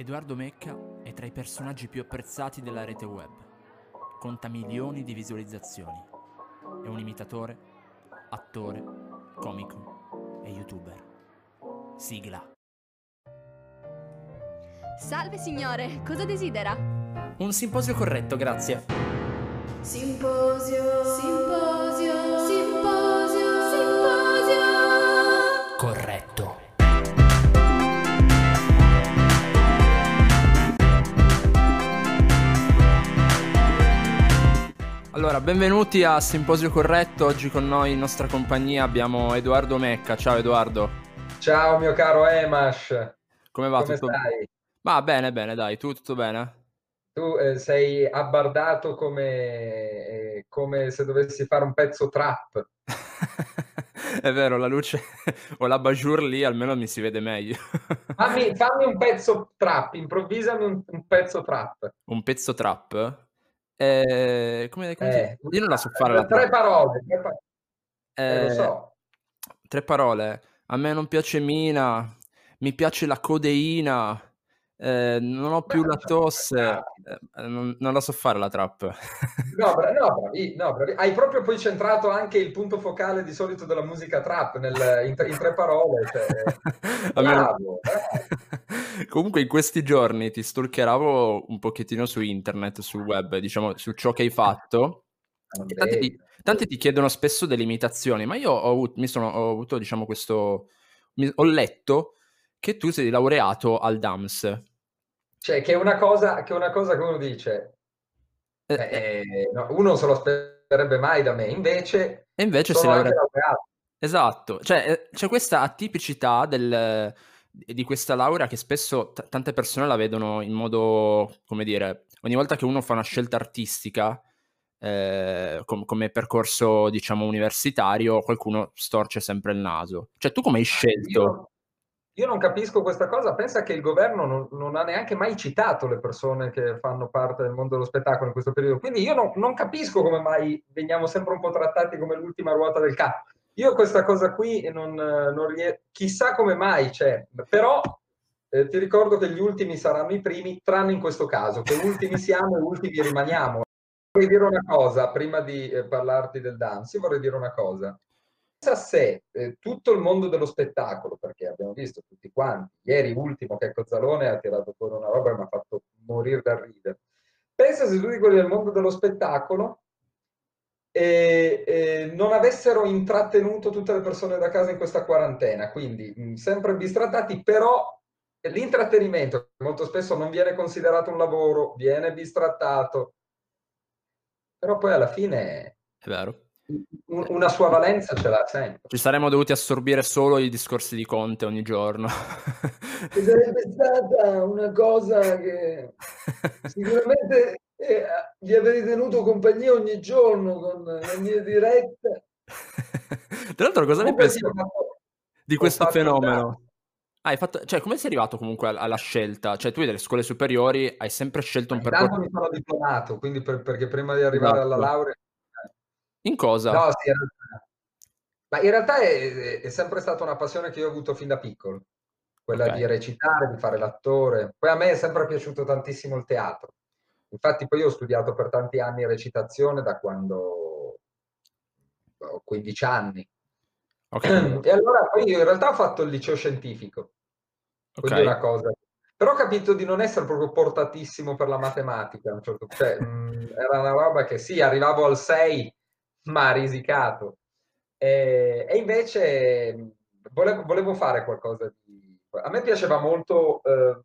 Edoardo Mecca è tra i personaggi più apprezzati della rete web. Conta milioni di visualizzazioni. È un imitatore, attore, comico e youtuber. Sigla. Salve signore, cosa desidera? Un simposio corretto, grazie. Simposio, simposio, Allora, benvenuti a Simposio Corretto. Oggi con noi in nostra compagnia abbiamo Edoardo Mecca. Ciao Edoardo. Ciao mio caro Emash. Come va Come tutto? stai? Va bene, bene, dai, tu tutto bene? Tu eh, sei abbardato come, eh, come se dovessi fare un pezzo trap. È vero, la luce o la bajour lì almeno mi si vede meglio. Fammi, fammi un pezzo trap, improvvisami un, un pezzo trap. Un pezzo trap? Eh, come, come Eh, si- Io non la so fare la tre parole, tre, pa- eh, lo Eh, so. Tre parole. A me non piace Mina, mi piace la codeina, eh, non ho più Beh, la tosse. Eh, non, non la so fare la trap. No, bra- no, bravi, no, bravi. Hai proprio poi centrato anche il punto focale di solito della musica trap nel- in, tre- in tre parole. cioè, bravo, bravo. Comunque in questi giorni ti stalkeravo un pochettino su internet, sul web, diciamo, su ciò che hai fatto. E tanti, ti, tanti ti chiedono spesso delle imitazioni, ma io ho avuto, mi sono, ho avuto, diciamo, questo... mi- ho letto che tu sei laureato al DAMS. Cioè, che è una cosa che, una cosa che uno dice, Eh, eh, eh, no, uno non se lo aspetterebbe mai da me, invece e invece laureato... laureato. Esatto, cioè eh, c'è questa atipicità del- di questa laurea che spesso t- tante persone la vedono in modo, come dire, ogni volta che uno fa una scelta artistica eh, com- come percorso, diciamo, universitario, qualcuno storce sempre il naso. Cioè tu come hai scelto? Io, io non capisco questa cosa, pensa che il governo non, non ha neanche mai citato le persone che fanno parte del mondo dello spettacolo in questo periodo, quindi io non, non capisco come mai veniamo sempre un po' trattati come l'ultima ruota del carro. Io questa cosa qui non, non ries- chissà come mai c'è, però eh, ti ricordo che gli ultimi saranno i primi, tranne in questo caso, che ultimi siamo e ultimi rimaniamo. Vorrei dire una cosa, prima di eh, parlarti del dance, io vorrei dire una cosa. Pensa se eh, tutto il mondo dello spettacolo, perché abbiamo visto tutti quanti, ieri ultimo Checco Zalone ha tirato fuori una roba che mi ha fatto morire da ridere. Pensa se tutti quelli del mondo dello spettacolo eh, eh, non avessero intrattenuto tutte le persone da casa in questa quarantena, quindi mh, sempre bistrattati, però l'intrattenimento molto spesso non viene considerato un lavoro, viene bistrattato, però poi alla fine È vero. Un- una sua valenza ce l'ha sempre. Ci saremmo dovuti assorbire solo i discorsi di Conte ogni giorno. E sarebbe stata una cosa che sicuramente eh, gli avrei tenuto compagnia ogni giorno con le mie dirette. Tra l'altro, cosa ne pensi di questo fenomeno? Ah, hai fatto... Cioè, come sei arrivato comunque al- alla scelta? Cioè, tu delle scuole superiori hai sempre scelto un Intanto percorso... mi sono diplomato, quindi per- perché prima di arrivare alla Esatto. laurea... In cosa? No, sì, in realtà, ma in realtà è, è sempre stata una passione che io ho avuto fin da piccolo, quella Ok. di recitare, di fare l'attore. Poi a me è sempre piaciuto tantissimo il teatro. Infatti poi ho studiato per tanti anni recitazione da quando ho 15 anni. Ok. E allora poi io in realtà ho fatto il liceo scientifico, quindi Ok. una cosa. Però ho capito di non essere proprio portatissimo per la matematica. certo- cioè, mh, era una roba che sì, arrivavo al 6, ma risicato. E, e invece volevo, volevo fare qualcosa di... A me piaceva molto, eh,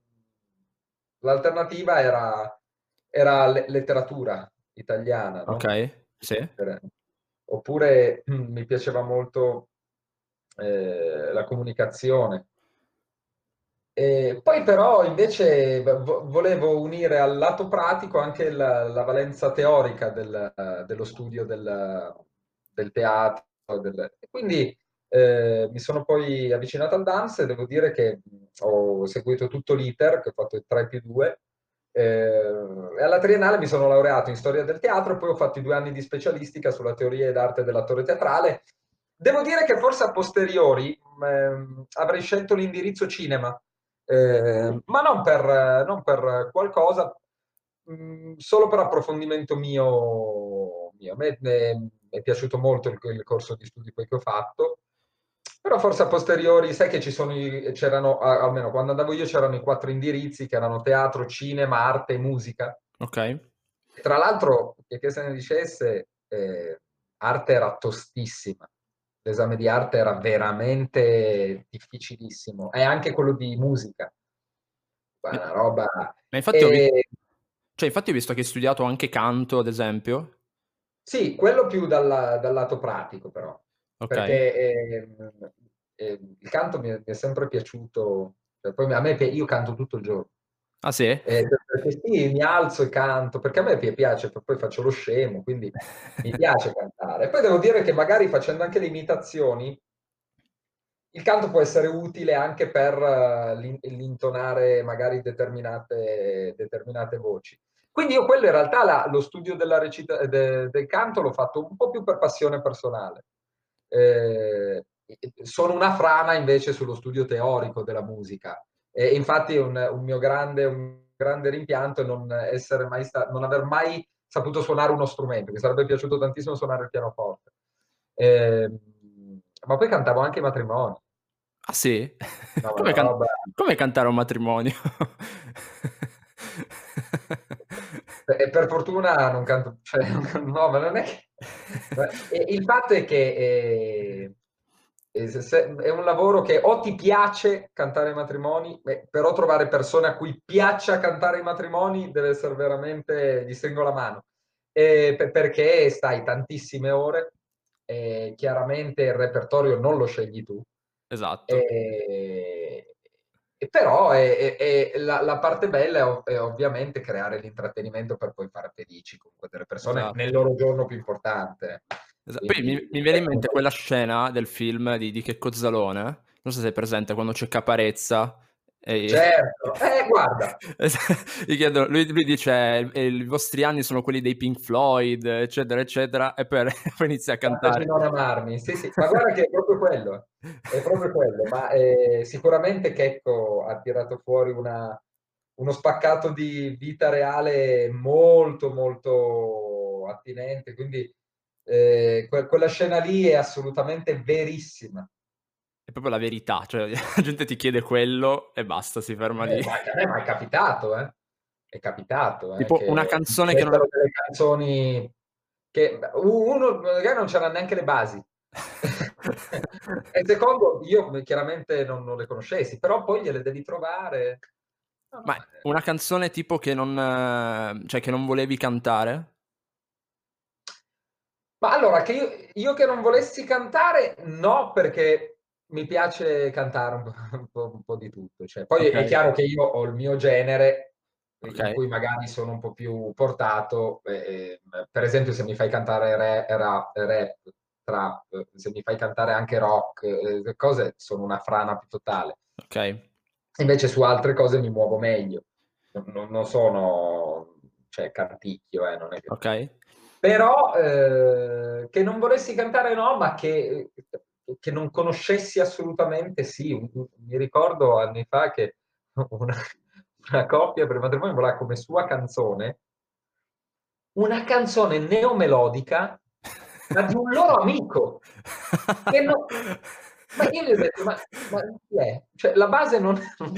l'alternativa era, era le- letteratura italiana, no? Ok, sì. Oppure mi piaceva molto eh, la comunicazione. E poi però invece vo- volevo unire al lato pratico anche la, la valenza teorica del- dello studio del, del teatro. del- quindi eh, mi sono poi avvicinato al dance e devo dire che ho seguito tutto l'iter, che ho fatto il 3 più 2, eh, alla triennale mi sono laureato in storia del teatro, poi ho fatto i due anni di specialistica sulla teoria ed arte dell'attore teatrale. Devo dire che forse a posteriori ehm, avrei scelto l'indirizzo cinema, eh, ma non per, non per qualcosa, mh, mm, solo per approfondimento mio. mio. A me mi è piaciuto molto il, il, corso di studi poi che ho fatto, però forse a posteriori, sai che ci sono, c'erano, almeno quando andavo io c'erano i quattro indirizzi che erano teatro, cinema, arte e musica. Ok. Tra l'altro, che se ne dicesse, eh, arte era tostissima. L'esame di arte era veramente difficilissimo. E anche quello di musica. Una roba... Ma infatti, e... ho visto, cioè, infatti ho visto che hai studiato anche canto, ad esempio. Sì, quello più dal, dal lato pratico, però. Okay. Perché eh, eh, il canto mi è, mi è sempre piaciuto. Cioè, poi a me io canto tutto il giorno. Ah sì? Eh, perché sì, mi alzo e canto, perché a me piace, poi faccio lo scemo, quindi mi piace cantare. Poi devo dire che magari facendo anche le imitazioni, il canto può essere utile anche per uh, l'intonare magari determinate, determinate, voci. Quindi io quello in realtà la, lo studio della recita, de, del canto l'ho fatto un po' più per passione personale. Eh, sono una frana invece sullo studio teorico della musica e infatti un, un mio grande, un grande rimpianto è non, essere mai sta- non aver mai saputo suonare uno strumento. Mi sarebbe piaciuto tantissimo suonare il pianoforte. Eh, ma poi cantavo anche i matrimoni. Ah sì? No, come, can- come, cantare un matrimonio? E per fortuna non canto, cioè, no, ma non è che... il fatto è che eh, è un lavoro che o ti piace cantare i matrimoni, però trovare persone a cui piaccia cantare i matrimoni deve essere veramente, gli stringo la mano, e perché stai tantissime ore, e chiaramente il repertorio non lo scegli tu. Esatto. E, però è, è, è la, la, parte bella è, ovviamente creare l'intrattenimento per poi fare felici comunque delle persone esatto. nel loro giorno più importante. Esatto. Poi mi, mi, viene in mente quella scena del film di, di Checco Zalone, non so se sei presente, quando c'è Caparezza. E... Certo, eh, guarda. Gli chiedono, lui, lui dice, i vostri anni sono quelli dei Pink Floyd, eccetera, eccetera, e poi, poi inizia a cantare. Non amarmi, sì, sì, ma guarda che è proprio quello, è proprio quello, ma eh, sicuramente Checco ha tirato fuori una, uno spaccato di vita reale molto, molto attinente, quindi eh, que- quella scena lì è assolutamente verissima. È proprio la verità, cioè la gente ti chiede quello e basta, si ferma eh, lì. Ma a me capitato, eh. È capitato. Eh, tipo una canzone che non... delle canzoni che uno magari non c'era neanche le basi. e secondo, io chiaramente non, non, le conoscessi, però poi gliele devi trovare. Ma una canzone tipo che non, cioè che non volevi cantare? Ma allora, che io, io, che non volessi cantare, no, perché mi piace cantare un po', un po', di tutto. Cioè, poi okay. è chiaro che io ho il mio genere, okay. in cui magari sono un po' più portato. Eh, per esempio, se mi fai cantare rap, rap, rap, trap, se mi fai cantare anche rock, eh, cose sono una frana più totale. Ok. Invece su altre cose mi muovo meglio. Non, non sono, cioè, canticchio, eh, non è che... Ok. Però eh, che non volessi cantare no, ma che, che, non conoscessi assolutamente sì. Mi ricordo anni fa che una, una coppia per il matrimonio voleva come sua canzone una canzone neomelodica ma di un loro amico. No, ma io gli ho detto, ma, ma? Cioè, la base non, non.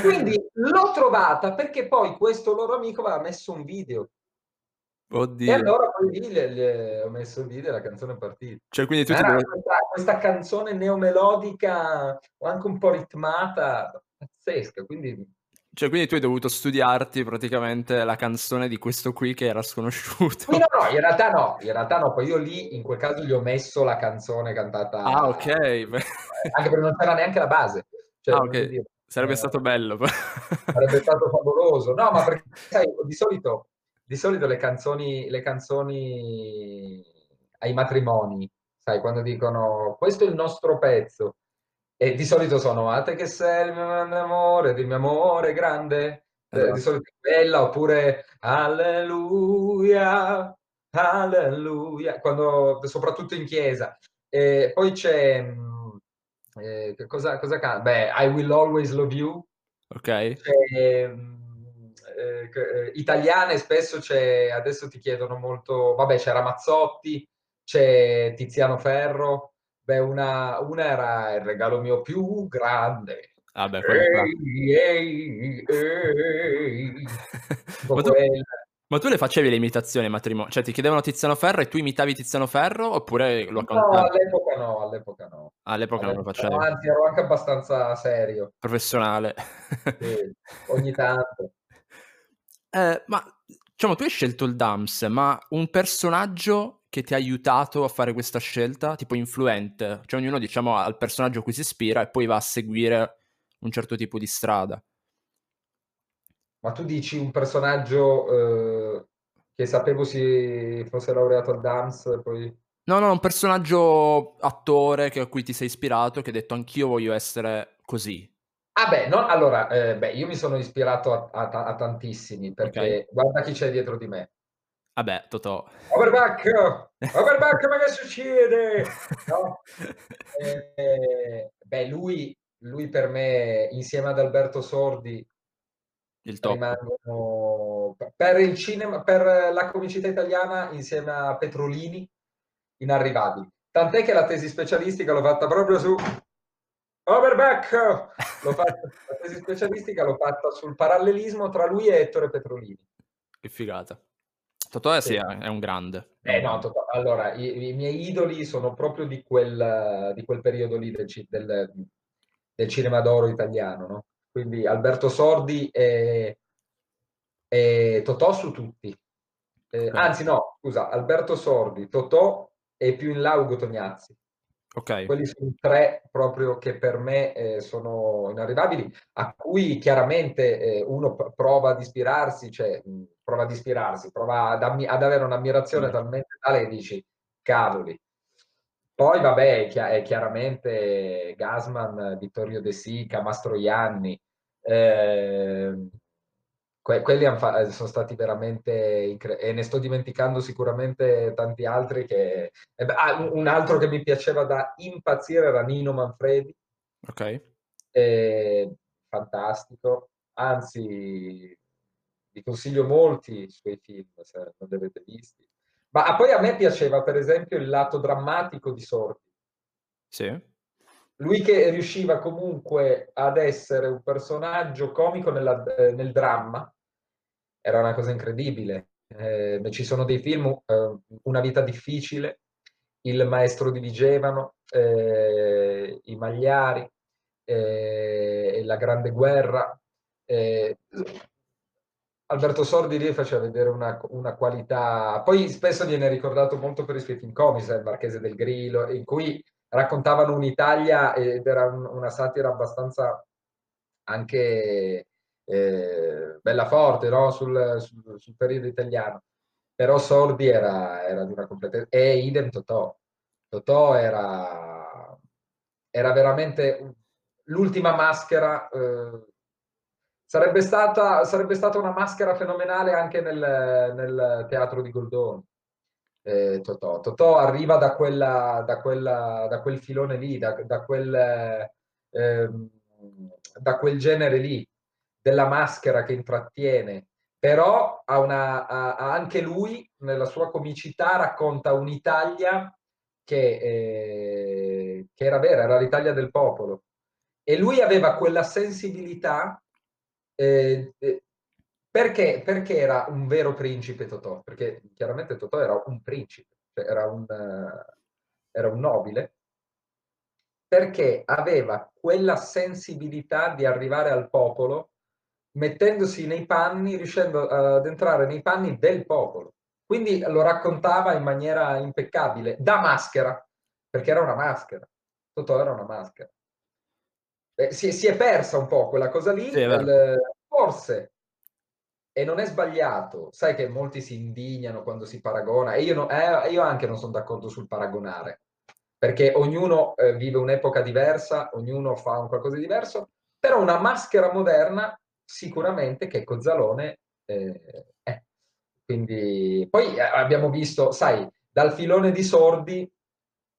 Quindi l'ho trovata perché poi questo loro amico aveva messo un video Oddio. E allora poi lì le, le ho messo e la canzone è partita. Cioè, quindi tu ti devi... questa, questa, canzone neomelodica o anche un po' ritmata, pazzesca, quindi... Cioè, quindi tu hai dovuto studiarti praticamente la canzone di questo qui che era sconosciuto. No, no, in realtà no, in realtà no, poi io lì in quel caso gli ho messo la canzone cantata... Ah, ok. Anche perché non c'era neanche la base. Cioè, ah, ok. Sarebbe eh, stato bello. Sarebbe stato favoloso. No, ma perché, sai, di solito di solito le canzoni, le canzoni ai matrimoni, sai, quando dicono questo è il nostro pezzo, e di solito sono a te che sei il mio grande amore, il mio amore grande, esatto. di solito è bella, oppure alleluia, alleluia, quando, soprattutto in chiesa. E poi c'è, Eh, che cosa, cosa canta? Beh, I Will Always Love You. Ok. C'è, mm, eh, eh, italiane spesso c'è, adesso ti chiedono molto, vabbè c'è Ramazzotti, c'è Tiziano Ferro, beh una, una era il regalo mio più grande. È classico. Ehi, ehi, ehi. Ma tu, ma tu le facevi le imitazioni ai matrimoni? Cioè ti chiedevano Tiziano Ferro e tu imitavi Tiziano Ferro oppure lo No, cantavi? all'epoca no, all'epoca no. All'epoca non lo All'epoca no, facevi. anzi ero anche abbastanza serio, Professionale. sì, ogni tanto. Eh, ma diciamo, tu hai scelto il DAMS, ma un personaggio che ti ha aiutato a fare questa scelta, tipo influente, cioè ognuno diciamo ha il personaggio a cui si ispira e poi va a seguire un certo tipo di strada. Ma tu dici un personaggio eh, che sapevo si fosse laureato al DAMS, poi... No, no, un personaggio attore che- a cui ti sei ispirato, che hai detto anch'io voglio essere così. Ah beh, no, allora, eh, beh, io mi sono ispirato a, a a tantissimi, perché guarda chi c'è dietro di me. Vabbè, Totò. Overback! Overback, ma che succede? No? Eh, beh, lui, lui per me, insieme ad Alberto Sordi, Il top. rimangono per il cinema, per la comicità italiana, insieme a Petrolini, inarrivabili. Tant'è che la tesi specialistica l'ho fatta proprio su Overback! L'ho fatta, la tesi specialistica l'ho fatta sul parallelismo tra lui e Ettore Petrolini. Che figata. Totò è, sì, Sì. è un grande. Eh no, to- allora, i, i miei idoli sono proprio di quel, di quel periodo lì del, del- del cinema d'oro italiano, no? Quindi Alberto Sordi e, e Totò su tutti. Eh, anzi no, scusa, Alberto Sordi, Totò e più in là Ugo Tognazzi. Ok. Quelli sono tre proprio che per me eh, sono inarrivabili, a cui chiaramente eh, uno prova ad ispirarsi, cioè mh, prova ad ispirarsi, prova ad, ammi- ad avere un'ammirazione Mm. talmente tale che dici, cavoli. Poi vabbè, è, chia- è chiaramente Gasman, Vittorio De Sica, Mastroianni, ehm, que- quelli fa- sono stati veramente incre- e ne sto dimenticando sicuramente tanti altri che eh ah, un altro che mi piaceva da impazzire era Nino Manfredi, Ok. eh, fantastico, anzi vi consiglio molti i suoi film se non li avete visti. Ma ah, poi a me piaceva per esempio il lato drammatico di Sordi. Sì. Lui che riusciva comunque ad essere un personaggio comico nella- eh, nel dramma, era una cosa incredibile. Eh, ci sono dei film, eh, Una vita difficile, Il maestro di Vigevano, eh, I Magliari, eh, La grande guerra. eh, Alberto Sordi lì faceva vedere una, una qualità. Poi spesso viene ricordato molto per i suoi film comici, il Marchese del Grillo, in cui raccontavano un'Italia ed era un- una satira abbastanza anche eh, bella forte no? sul, sul- sul periodo italiano. Però Sordi era, era di una completa... E idem Totò. Totò era, era veramente l'ultima maschera. eh, sarebbe, stata, sarebbe stata una maschera fenomenale anche nel, nel teatro di Goldoni. eh, Totò. Totò arriva da, quella, da, quella, da quel filone lì, da, da quel, ehm, da quel genere lì, della maschera che intrattiene, però ha una, ha- ha anche lui, nella sua comicità, racconta un'Italia che, eh, che era vera, era l'Italia del popolo. E lui aveva quella sensibilità eh, eh, perché, perché era un vero principe Totò? Perché chiaramente Totò era un principe, cioè era un, era un nobile, perché aveva quella sensibilità di arrivare al popolo mettendosi nei panni, riuscendo ad entrare nei panni del popolo. Quindi lo raccontava in maniera impeccabile, da maschera, perché era una maschera. Totò era una maschera. Eh, si, si è persa un po' quella cosa lì, Sì, il- forse, e non è sbagliato, sai che molti si indignano quando si paragona, e io, no- eh, io anche non sono d'accordo sul paragonare, perché ognuno eh, vive un'epoca diversa, ognuno fa un qualcosa di diverso, però una maschera moderna sicuramente che Cozzalone eh, è. Quindi, poi eh, abbiamo visto, sai, dal filone di Sordi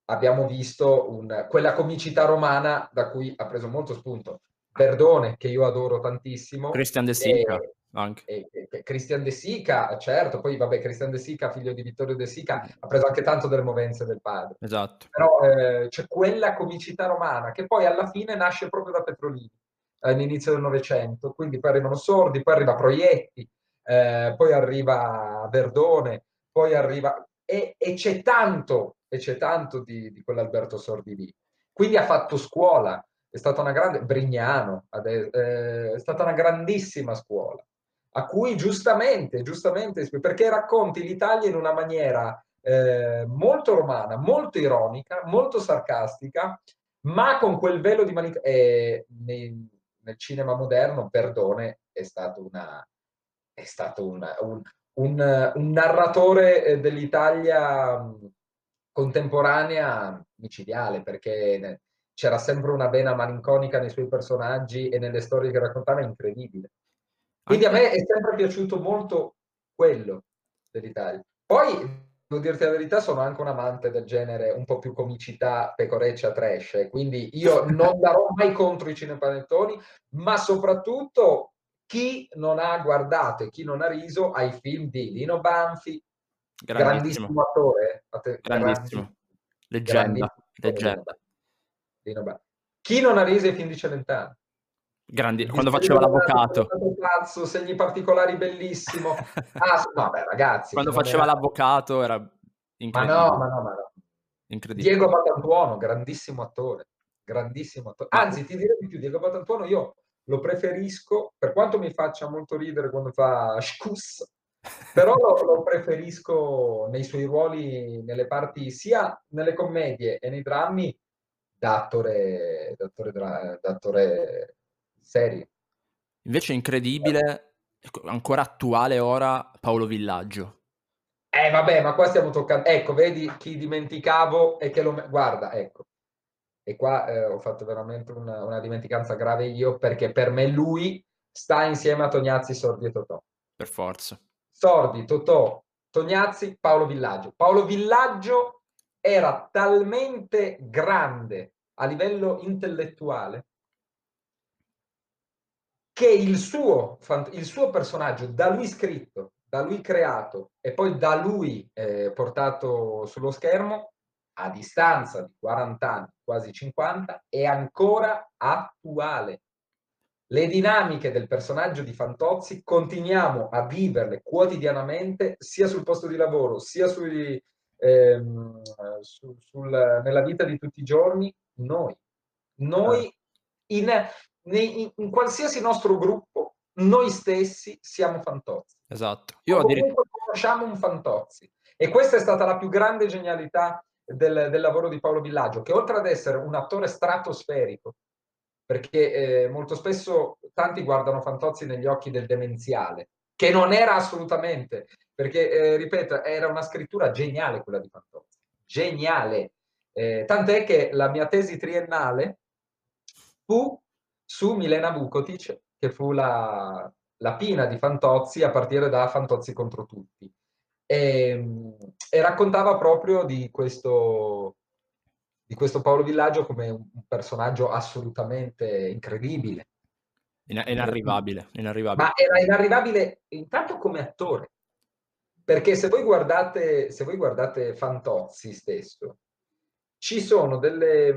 abbiamo visto un, quella comicità romana da cui ha preso molto spunto. Verdone, che io adoro tantissimo. Christian De Sica, anche. E, e, Christian De Sica, certo, poi vabbè, Christian De Sica, figlio di Vittorio De Sica, ha preso anche tanto delle movenze del padre. Esatto. Però eh, c'è quella comicità romana che poi alla fine nasce proprio da Petrolini, all'inizio del Novecento, quindi poi arrivano Sordi, poi arriva Proietti, eh, poi arriva Verdone, poi arriva... E, e c'è tanto, e c'è tanto di, di quell'Alberto Sordi lì. Quindi ha fatto scuola, è stata una grande... Brignano, eh, è stata una grandissima scuola, a cui giustamente, giustamente, perché racconti l'Italia in una maniera eh, molto romana, molto ironica, molto sarcastica, ma con quel velo di manica... Eh, nel, nel cinema moderno, Perdone è stato una, è stato una, un, un, un, narratore eh, dell'Italia mm, contemporanea micidiale, perché c'era sempre una vena malinconica nei suoi personaggi e nelle storie che raccontava, incredibile. Quindi a me è sempre piaciuto molto quello dell'Italia. Poi, devo dirti la verità, sono anche un amante del genere un po' più comicità, pecoreccia, trash, quindi io non darò mai contro i cinepanettoni, ma soprattutto chi non ha guardato e chi non ha riso ai film di Lino Banfi, grandissimo, grandissimo attore, grandissimo, leggenda, leggenda. Lino Banfi. Chi non ha riso ai film di Celentano? Grandi, quando faceva l'avvocato. Pazzo, segni particolari bellissimo. Ah, beh, ragazzi. Quando faceva era... l'avvocato era incredibile. Ma no, ma no, ma no. Incredibile. Diego Batantuono, grandissimo attore. Grandissimo attore. Anzi, ti direi di più, Diego Batantuono io lo preferisco, per quanto mi faccia molto ridere quando fa scus, però lo, lo, preferisco nei suoi ruoli, nelle parti, sia nelle commedie e nei drammi, da attore, da attore, da attore serio. Invece è incredibile, ecco, ancora attuale ora, Paolo Villaggio. Eh vabbè, ma qua stiamo toccando... Ecco, vedi chi dimenticavo e che lo... Guarda, ecco, e qua eh, ho fatto veramente una, una, dimenticanza grave io perché per me lui sta insieme a Tognazzi, Sordi e Totò. Per forza. Sordi, Totò, Tognazzi, Paolo Villaggio. Paolo Villaggio era talmente grande a livello intellettuale che il suo, il suo personaggio, da lui scritto, da lui creato e poi da lui eh, portato sullo schermo, a distanza di 40 anni, quasi 50, è ancora attuale. Le dinamiche del personaggio di Fantozzi continuiamo a viverle quotidianamente, sia sul posto di lavoro, sia sui, ehm, su, sul, nella vita di tutti i giorni, noi. Noi in, in, in qualsiasi nostro gruppo, noi stessi siamo Fantozzi. Esatto. Io addirittura conosciamo un Fantozzi. E questa è stata la più grande genialità del, del, lavoro di Paolo Villaggio, che oltre ad essere un attore stratosferico, perché eh, molto spesso tanti guardano Fantozzi negli occhi del demenziale, che non era assolutamente, perché, eh, ripeto, era una scrittura geniale quella di Fantozzi, geniale. Eh, tant'è che la mia tesi triennale fu su Milena Vukotic, che fu la, la pina di Fantozzi a partire da Fantozzi contro tutti. E, ehm, e raccontava proprio di questo, di questo Paolo Villaggio come un personaggio assolutamente incredibile. inarrivabile, inarrivabile. Ma era inarrivabile intanto come attore. Perché se voi guardate, se voi guardate Fantozzi stesso, ci sono delle,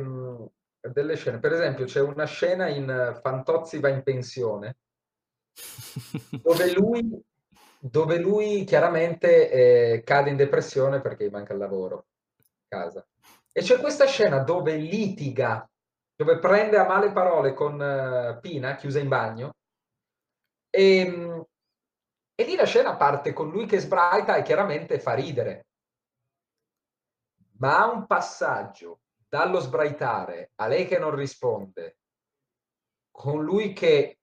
delle scene. Per esempio, c'è una scena in Fantozzi va in pensione, dove lui dove lui chiaramente eh, cade in depressione perché gli manca il lavoro a casa. E c'è questa scena dove litiga, dove prende a male parole con uh, Pina, chiusa in bagno, e, ehm, e lì la scena parte con lui che sbraita e chiaramente fa ridere. Ma ha un passaggio dallo sbraitare a lei che non risponde, con lui che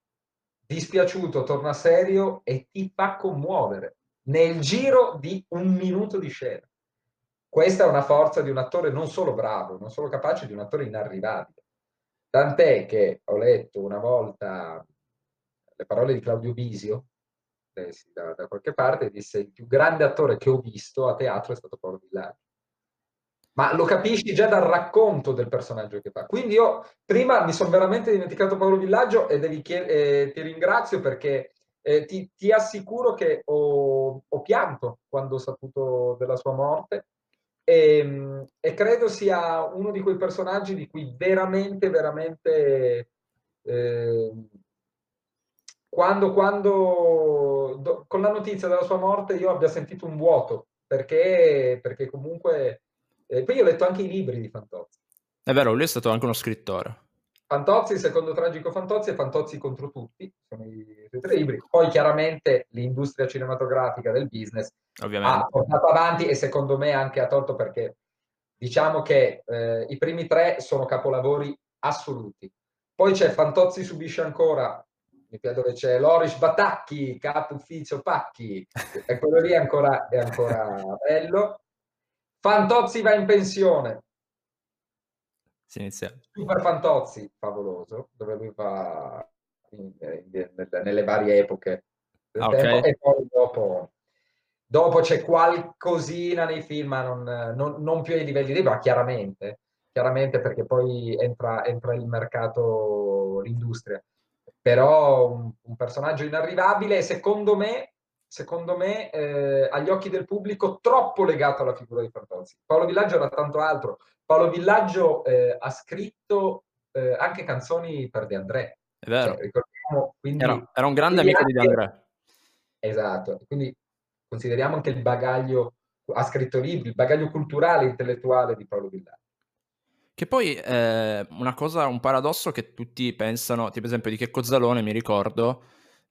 dispiaciuto, torna serio e ti fa commuovere nel giro di un minuto di scena. Questa è una forza di un attore non solo bravo, non solo capace, di un attore inarrivabile. Tant'è che ho letto una volta le parole di Claudio Bisio, eh, da, da, qualche parte, disse il più grande attore che ho visto a teatro è stato Paolo Villaggio. Ma lo capisci già dal racconto del personaggio che fa. Quindi io prima mi sono veramente dimenticato Paolo Villaggio e eh, ti ringrazio perché eh, ti, ti, assicuro che ho, ho, pianto quando ho saputo della sua morte e, e, credo sia uno di quei personaggi di cui veramente, veramente... Eh, quando, quando do, con la notizia della sua morte io abbia sentito un vuoto perché, perché comunque eh, poi ho letto anche i libri di Fantozzi. È vero, lui è stato anche uno scrittore. Fantozzi, secondo tragico Fantozzi e Fantozzi contro tutti, sono i, i tre libri. Poi chiaramente l'industria cinematografica del business Ovviamente. ha portato avanti e secondo me anche ha torto perché diciamo che eh, i primi tre sono capolavori assoluti. Poi c'è Fantozzi subisce ancora, dove c'è Loris Batacchi, capo ufficio Pacchi, e quello lì è ancora, è ancora bello. Fantozzi va in pensione. Si inizia. Super Fantozzi, favoloso, dove lui va in, in, nelle varie epoche ah, okay. tempo, e poi dopo, dopo c'è qualcosina nei film, ma non, non, non più ai livelli di ma chiaramente, chiaramente perché poi entra, entra il mercato, l'industria. Però un, un personaggio inarrivabile, secondo me, secondo me, eh, agli occhi del pubblico troppo legato alla figura di Fantozzi. Paolo Villaggio era tanto altro. Paolo Villaggio eh, ha scritto eh, anche canzoni per De André. È vero. Cioè, quindi, era, era, un grande amico anche, di De André. Esatto. Quindi consideriamo anche il bagaglio, ha scritto libri, il bagaglio culturale e intellettuale di Paolo Villaggio. Che poi eh, una cosa, un paradosso che tutti pensano, tipo esempio di Checco Zalone, mi ricordo,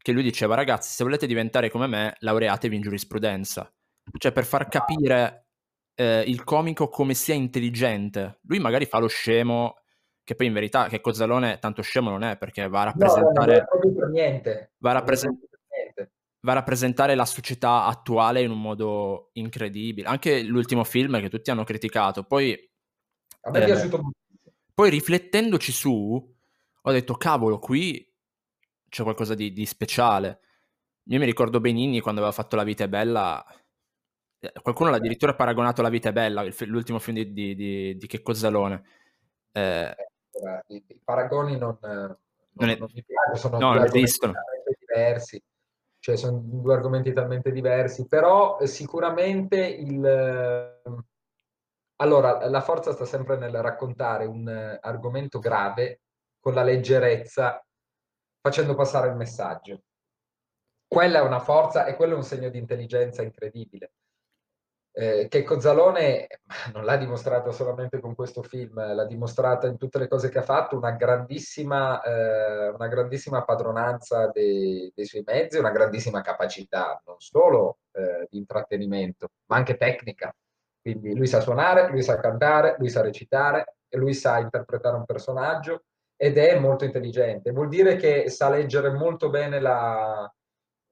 che lui diceva ragazzi se volete diventare come me laureatevi in giurisprudenza cioè per far capire eh, il comico come sia intelligente. Lui magari fa lo scemo che poi in verità che Cozzalone tanto scemo non è perché va a rappresentare no, no, niente. Va, a rappresent- va a rappresentare la società attuale in un modo incredibile. Anche l'ultimo film che tutti hanno criticato. Poi a me è eh, piaciuto molto poi riflettendoci su ho detto cavolo qui c'è qualcosa di, di, speciale. Io mi ricordo Benigni quando aveva fatto La vita è bella, eh, qualcuno l'ha addirittura paragonato La vita è bella, l'ultimo film di, di, di, di Checco Zalone. Eh, I, I, paragoni non, non, non, è, non mi piacciono, sono no, due diversi, cioè sono due argomenti talmente diversi, però eh, sicuramente il... Allora, la forza sta sempre nel raccontare un argomento grave con la leggerezza facendo passare il messaggio. Quella è una forza e quello è un segno di intelligenza incredibile. Eh, che Cozzalone non l'ha dimostrato solamente con questo film, l'ha dimostrata in tutte le cose che ha fatto, una grandissima, eh, una grandissima padronanza dei, dei, suoi mezzi, una grandissima capacità non solo eh, di intrattenimento, ma anche tecnica. Quindi lui sa suonare, lui sa cantare, lui sa recitare, lui sa interpretare un personaggio ed è molto intelligente. Vuol dire che sa leggere molto bene la,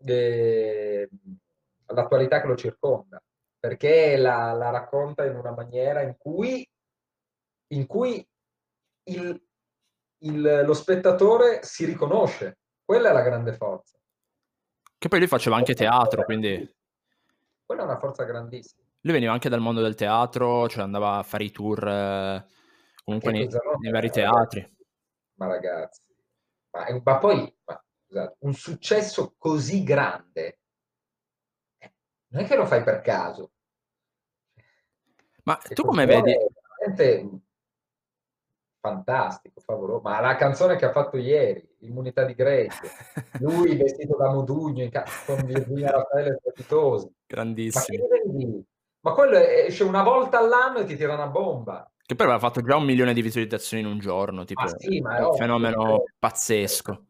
eh, l'attualità che lo circonda, perché la, la, racconta in una maniera in cui, in cui il, il, lo spettatore si riconosce. Quella è la grande forza. Che poi lui faceva anche teatro, quindi... Quella è una forza grandissima. Lui veniva anche dal mondo del teatro, cioè andava a fare i tour eh, comunque nei, nei vari teatri ma ragazzi, ma, ma poi ma, scusate, un successo così grande eh, non è che lo fai per caso. Ma e tu come vedi? veramente fantastico, favoloso. Ma la canzone che ha fatto ieri, Immunità di Grace, lui vestito da Modugno ca- con Virginia Raffaele Strepitosi. Grandissimo. Ma, ma quello esce una volta all'anno e ti tira una bomba. Che poi aveva fatto già un milione di visualizzazioni in un giorno, tipo ah, sì, un fenomeno ovvio. pazzesco.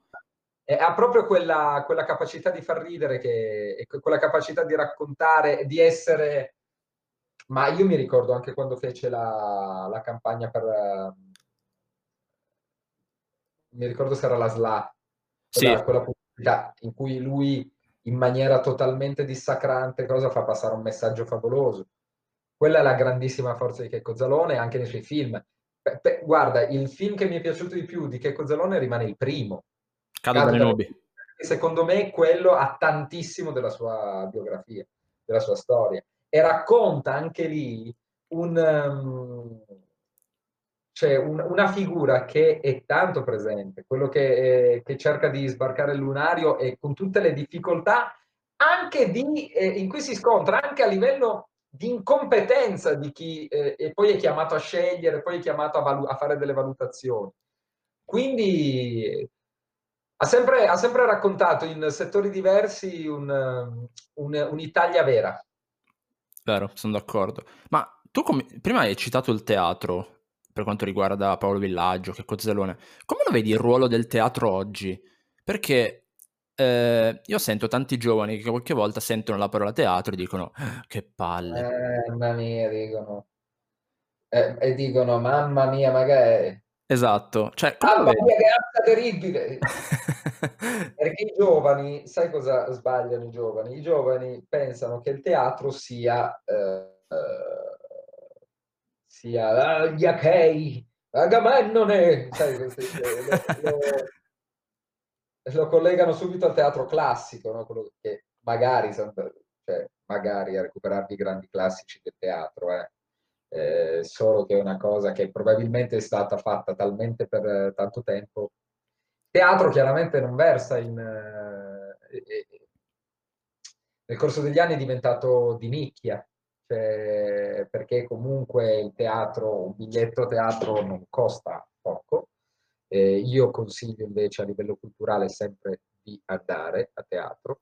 E ha proprio quella, quella, capacità di far ridere, che, quella capacità di raccontare, di essere... Ma io mi ricordo anche quando fece la, la campagna per... mi ricordo se era la SLA, quella, sì. quella pubblicità in cui lui in maniera totalmente dissacrante cosa fa passare un messaggio favoloso quella è la grandissima forza di Checco Zalone anche nei suoi film. Pe- pe- guarda, il film che mi è piaciuto di più di Checco Zalone rimane il primo. Cado dalle nubi. Secondo me quello ha tantissimo della sua biografia, della sua storia. E racconta anche lì un, um, c'è un, una figura che è tanto presente, quello che, eh, che, cerca di sbarcare il lunario e con tutte le difficoltà anche di, eh, in cui si scontra anche a livello di incompetenza di chi eh, e poi è chiamato a scegliere, poi è chiamato a, valu- a fare delle valutazioni. Quindi ha sempre, ha sempre, raccontato in settori diversi un, un, un'Italia vera. Vero, sono d'accordo. Ma tu come, prima hai citato il teatro per quanto riguarda Paolo Villaggio, che Cozzalone. Come lo vedi il ruolo del teatro oggi? Perché eh, io sento tanti giovani che qualche volta sentono la parola teatro e dicono ah, che palle. Eh, mamma mia, dicono. Eh, e dicono mamma mia, magari... Esatto. Cioè, mamma mia, che razza terribile! Perché i giovani, sai cosa sbagliano i giovani? I giovani pensano che il teatro sia... Eh, sia ah, gli Achei, Agamennone, sai, lo, lo, lo, collegano subito al teatro classico, no? quello che magari, cioè, magari a recuperarvi i grandi classici del teatro, eh. Eh, solo che è una cosa che probabilmente è stata fatta talmente per tanto tempo. Teatro chiaramente non versa in... Eh, nel corso degli anni è diventato di nicchia, cioè, perché comunque il teatro, un biglietto teatro non costa poco. Eh, io consiglio invece a livello culturale sempre di andare a teatro,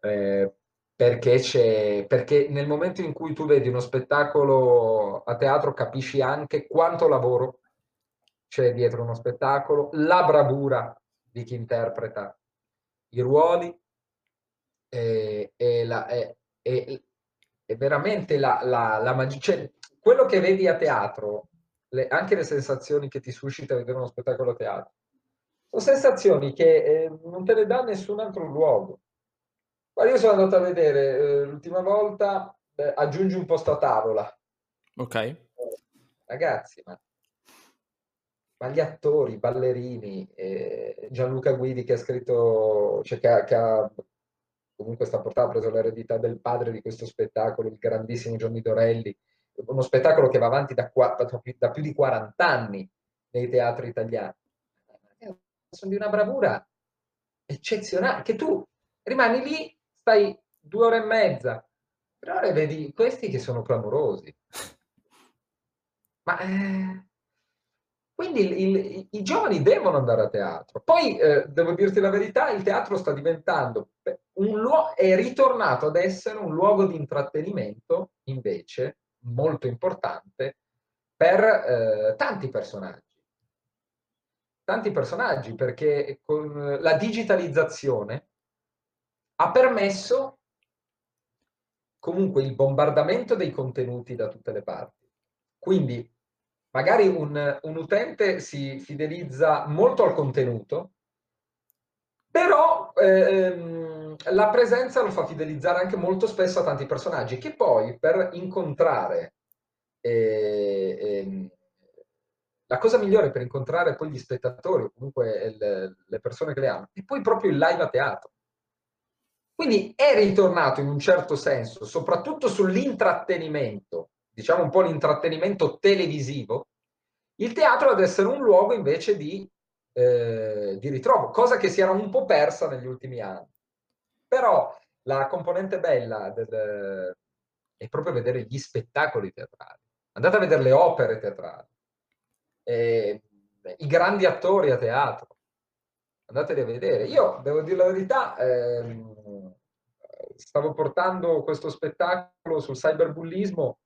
eh, perché, perché nel momento in cui tu vedi uno spettacolo a teatro capisci anche quanto lavoro c'è dietro uno spettacolo, la bravura di chi interpreta i ruoli e, e, la, e, e veramente la, la, la magia. Cioè, quello che vedi a teatro, le, anche le sensazioni che ti suscita vedere uno spettacolo a teatro, sono sensazioni che eh, non te le dà nessun altro luogo. Guarda, io sono andato a vedere eh, l'ultima volta, eh, aggiungi un posto a tavola. Ok. ragazzi, ma, ma, gli attori, i ballerini, eh, Gianluca Guidi che ha scritto, cioè che che ha comunque sta portando, ha preso l'eredità del padre di questo spettacolo, il grandissimo Gianni Dorelli, uno spettacolo che va avanti da, da più di 40 anni nei teatri italiani. Sono di una bravura eccezionale, che tu rimani lì, stai due ore e mezza, tre ore vedi questi che sono clamorosi. Ma eh, quindi il, il, i giovani devono andare a teatro. Poi, eh, devo dirti la verità, il teatro sta diventando, un luogo, è ritornato ad essere un luogo di intrattenimento, invece, molto importante, per eh, tanti personaggi. Tanti personaggi, perché con la digitalizzazione ha permesso comunque il bombardamento dei contenuti da tutte le parti. Quindi magari un, un utente si fidelizza molto al contenuto, però ehm, la presenza lo fa fidelizzare anche molto spesso a tanti personaggi che poi per incontrare eh, eh, la cosa migliore per incontrare poi gli spettatori o comunque le, le persone che le hanno è poi proprio il live a teatro. Quindi è ritornato in un certo senso, soprattutto sull'intrattenimento diciamo un po' l'intrattenimento televisivo, il teatro ad essere un luogo invece di, eh, di ritrovo, cosa che si era un po' persa negli ultimi anni. Però la componente bella del, è proprio vedere gli spettacoli teatrali. Andate a vedere le opere teatrali, eh, i grandi attori a teatro. Andateli a vedere. Io devo dire la verità, ehm, stavo portando questo spettacolo sul cyberbullismo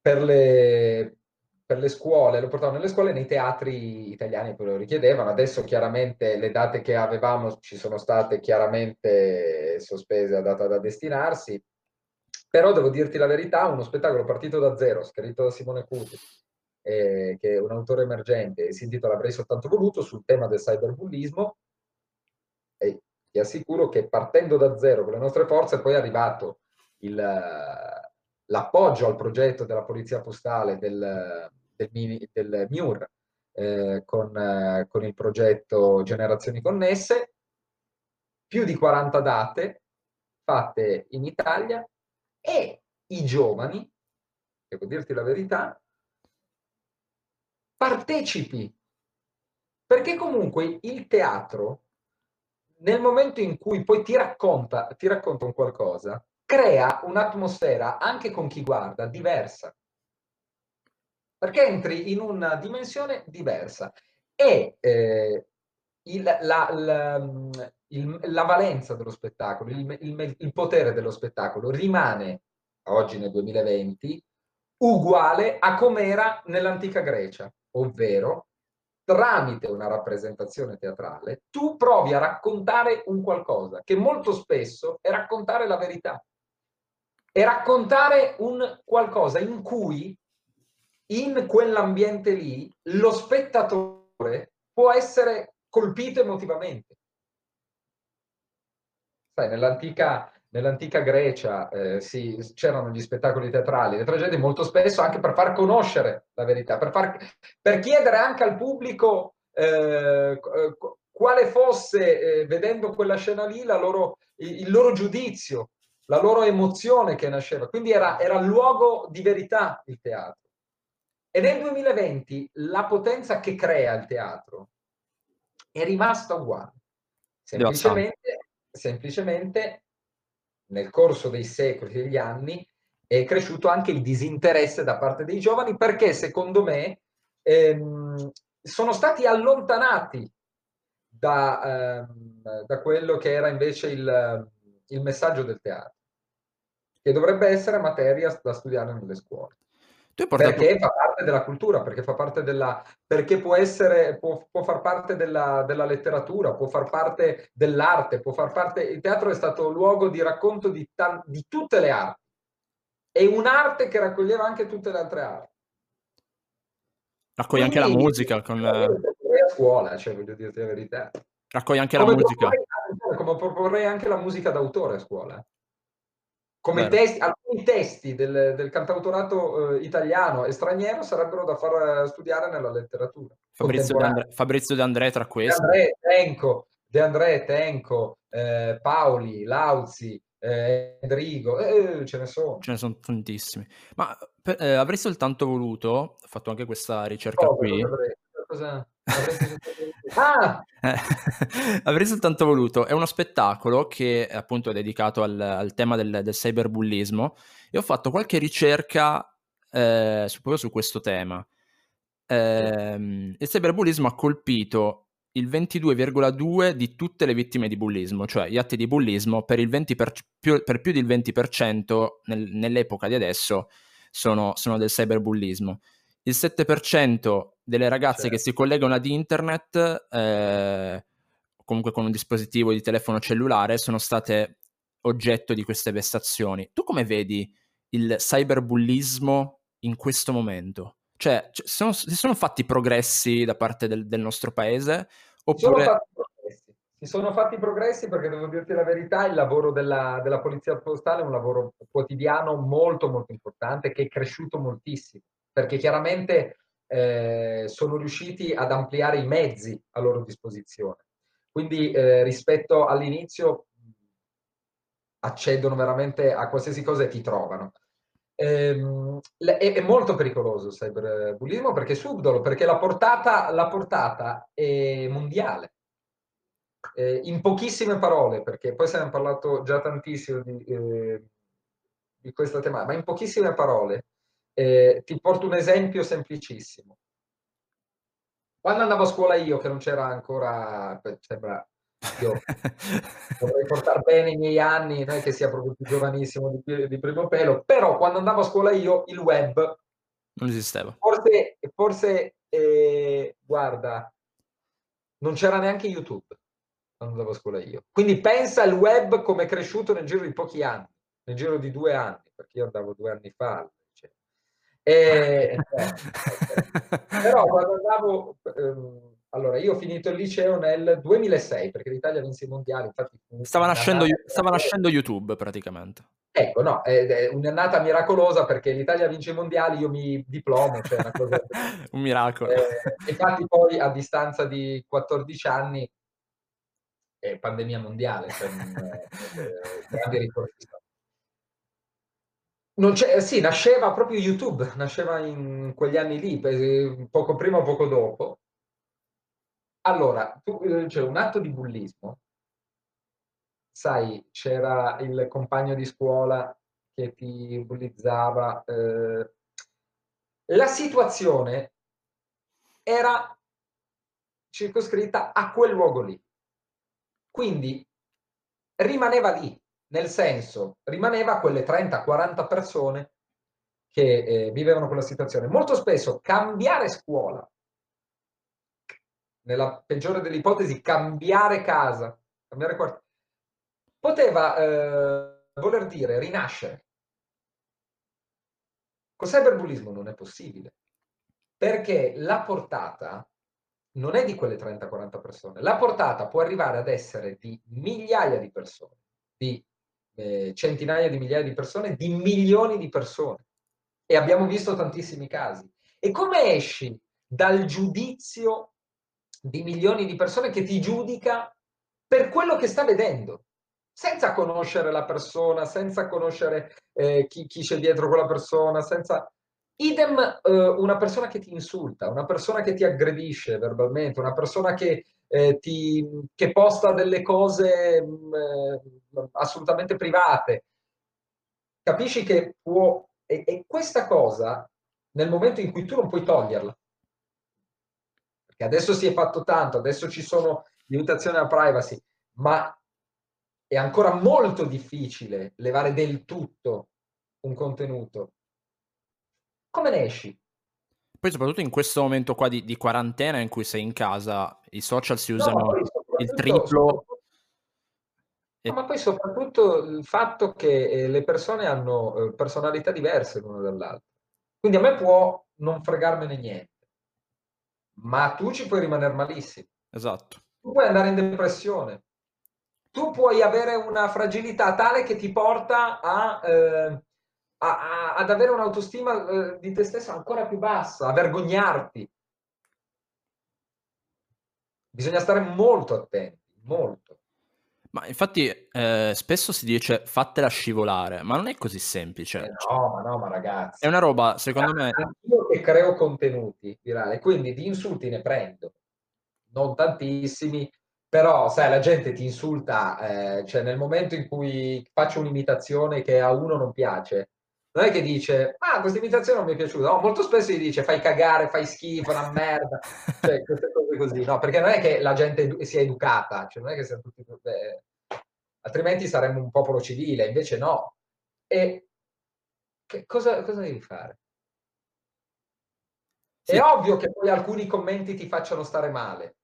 per le, per le scuole, lo portavano nelle scuole nei teatri italiani poi lo richiedevano. Adesso chiaramente le date che avevamo ci sono state chiaramente sospese a data da destinarsi, però devo dirti la verità, uno spettacolo partito da zero, scritto da Simone Cuti, eh, che è un autore emergente, si intitola Avrei soltanto voluto, sul tema del cyberbullismo, e ti assicuro che partendo da zero con le nostre forze poi è arrivato il l'appoggio al progetto della Polizia Postale del, del, del MIUR eh, con, eh, con il progetto Generazioni Connesse, più di 40 date fatte in Italia e i giovani devo dirti la verità, partecipi. Perché comunque il teatro, nel momento in cui poi ti racconta, ti racconta un qualcosa, crea un'atmosfera anche con chi guarda diversa. Perché entri in una dimensione diversa. E eh, il, la, la, il, la, valenza dello spettacolo, il, il, potere dello spettacolo rimane oggi nel 2020 uguale a com'era nell'antica Grecia, ovvero tramite una rappresentazione teatrale tu provi a raccontare un qualcosa che molto spesso è raccontare la verità e raccontare un qualcosa in cui in quell'ambiente lì lo spettatore può essere colpito emotivamente. Sai, nell'antica, nell'antica Grecia eh, sì, c'erano gli spettacoli teatrali, le tragedie molto spesso anche per far conoscere la verità, per, far, per chiedere anche al pubblico eh, quale fosse, eh, vedendo quella scena lì, loro, il, il, loro giudizio, la loro emozione che nasceva. Quindi era, era luogo di verità il teatro. E nel 2020 la potenza che crea il teatro è rimasta uguale. Semplicemente, semplicemente nel corso dei secoli, degli anni, è cresciuto anche il disinteresse da parte dei giovani perché secondo me ehm, sono stati allontanati da, ehm, da, quello che era invece il, il messaggio del teatro, che dovrebbe essere materia da studiare nelle scuole. Perché fa parte della cultura, perché fa parte della... perché può essere, può, può far parte della, della, letteratura, può far parte dell'arte, può far parte... Il teatro è stato luogo di racconto di, ta... di tutte le arti. È un'arte che raccoglieva anche tutte le altre arti. Raccoglie anche la musica con... A scuola, cioè voglio dirti la verità. Raccoglie anche come la musica. Proporrei, come proporrei anche la musica d'autore a scuola come testi, alcuni testi del, del cantautorato eh, italiano e straniero sarebbero da far eh, studiare nella letteratura. Fabrizio De, Andre, Fabrizio De André tra questi. De André, Tenco, De André, Tenco eh, Paoli, Lauzi, eh, Endrigo, eh, ce ne sono. Ce ne sono tantissimi. Ma eh, avrei soltanto voluto, ho fatto anche questa ricerca oh, qui. Cosa? Ah! Avrei soltanto voluto, è uno spettacolo che appunto è dedicato al, al tema del, del, cyberbullismo e ho fatto qualche ricerca eh, su, proprio su questo tema. Eh, il cyberbullismo ha colpito il 22,2 di tutte le vittime di bullismo, cioè gli atti di bullismo per, il 20 per, più, per più del 20% nel, nell'epoca di adesso sono, sono del cyberbullismo il 7% delle ragazze certo. che si collegano ad internet, eh, comunque con un dispositivo di telefono cellulare, sono state oggetto di queste vessazioni. Tu come vedi il cyberbullismo in questo momento? Cioè, si sono, sono, fatti progressi da parte del, del nostro paese? Oppure... Sono si sono fatti progressi perché devo dirti la verità, il lavoro della, della polizia postale è un lavoro quotidiano molto molto importante che è cresciuto moltissimo perché chiaramente eh, sono riusciti ad ampliare i mezzi a loro disposizione. Quindi eh, rispetto all'inizio accedono veramente a qualsiasi cosa e ti trovano. Ehm, è, è, molto pericoloso il cyberbullismo perché è subdolo, perché la portata, la portata è mondiale. Eh, in pochissime parole, perché poi se ne è parlato già tantissimo di, eh, di questa tematica, ma in pochissime parole, eh, ti porto un esempio semplicissimo. Quando andavo a scuola io, che non c'era ancora, sembra, io dovrei portare bene i miei anni, non è che sia proprio più giovanissimo di, di primo pelo, però quando andavo a scuola io il web non esisteva. Forse, forse eh, guarda, non c'era neanche YouTube quando andavo a scuola io. Quindi pensa al web come è cresciuto nel giro di pochi anni, nel giro di due anni, perché io andavo due anni fa e, però quando andavo, ehm, allora io ho finito il liceo nel 2006 perché l'Italia vinse i mondiali. Infatti, stava, nascendo, stava nascendo YouTube praticamente. Ecco, no, è, un'annata miracolosa perché l'Italia vince i mondiali, io mi diplomo, cioè una cosa... un miracolo. Eh, infatti poi a distanza di 14 anni è pandemia mondiale, cioè, eh, grandi ricorsi C'è, sì, nasceva proprio YouTube, nasceva in quegli anni lì, poco prima o poco dopo. Allora, tu, eh, c'è un atto di bullismo, sai, c'era il compagno di scuola che ti bullizzava. eh, la situazione era circoscritta a quel luogo lì. Quindi rimaneva lì, nel senso, rimaneva quelle 30-40 persone che eh, vivevano quella situazione. Molto spesso cambiare scuola, nella peggiore delle ipotesi, cambiare casa, cambiare quartiere, poteva eh, voler dire rinascere. Col cyberbullismo non è possibile, perché la portata non è di quelle 30-40 persone, la portata può arrivare ad essere di migliaia di persone, di eh, centinaia di migliaia di persone, di milioni di persone. E abbiamo visto tantissimi casi. E come esci dal giudizio di milioni di persone che ti giudica per quello che sta vedendo? senza conoscere la persona, senza conoscere eh, chi, chi, c'è dietro quella persona, senza... Idem eh, una persona che ti insulta, una persona che ti aggredisce verbalmente, una persona che, eh, ti, che posta delle cose mh, mm, eh, assolutamente private. Capisci che può... E, e questa cosa, nel momento in cui tu non puoi toglierla, perché adesso si è fatto tanto, adesso ci sono limitazioni alla privacy, ma è ancora molto difficile levare del tutto un contenuto. Come ne esci? Poi soprattutto in questo momento qua di, di quarantena in cui sei in casa, i social si usano no, il triplo. No, ma poi soprattutto il fatto che eh, le persone hanno eh, personalità diverse l'una dall'altra. Quindi a me può non fregarmene niente, ma tu ci puoi rimanere malissimo. Esatto. Tu puoi andare in depressione, tu puoi avere una fragilità tale che ti porta a, eh, a, a, ad avere un'autostima eh, di te stessa ancora più bassa, a vergognarti. Bisogna stare molto attenti, molto. Ma infatti eh, spesso si dice fatela scivolare, ma non è così semplice. Eh no, ma no, ma ragazzi. È una roba, secondo me... Io che creo contenuti virali, quindi di insulti ne prendo, non tantissimi, però, sai, la gente ti insulta, eh, cioè nel momento in cui faccio un'imitazione che a uno non piace, non è che dice, ah, questa imitazione non mi è piaciuta. No, molto spesso gli dice, fai cagare, fai schifo, una merda. cioè, queste cose così, no? Perché non è che la gente sia educata, cioè non è che siamo tutti... Eh, altrimenti saremmo un popolo civile, invece no. E cosa, cosa devi fare? Sì. È ovvio che poi alcuni commenti ti facciano stare male,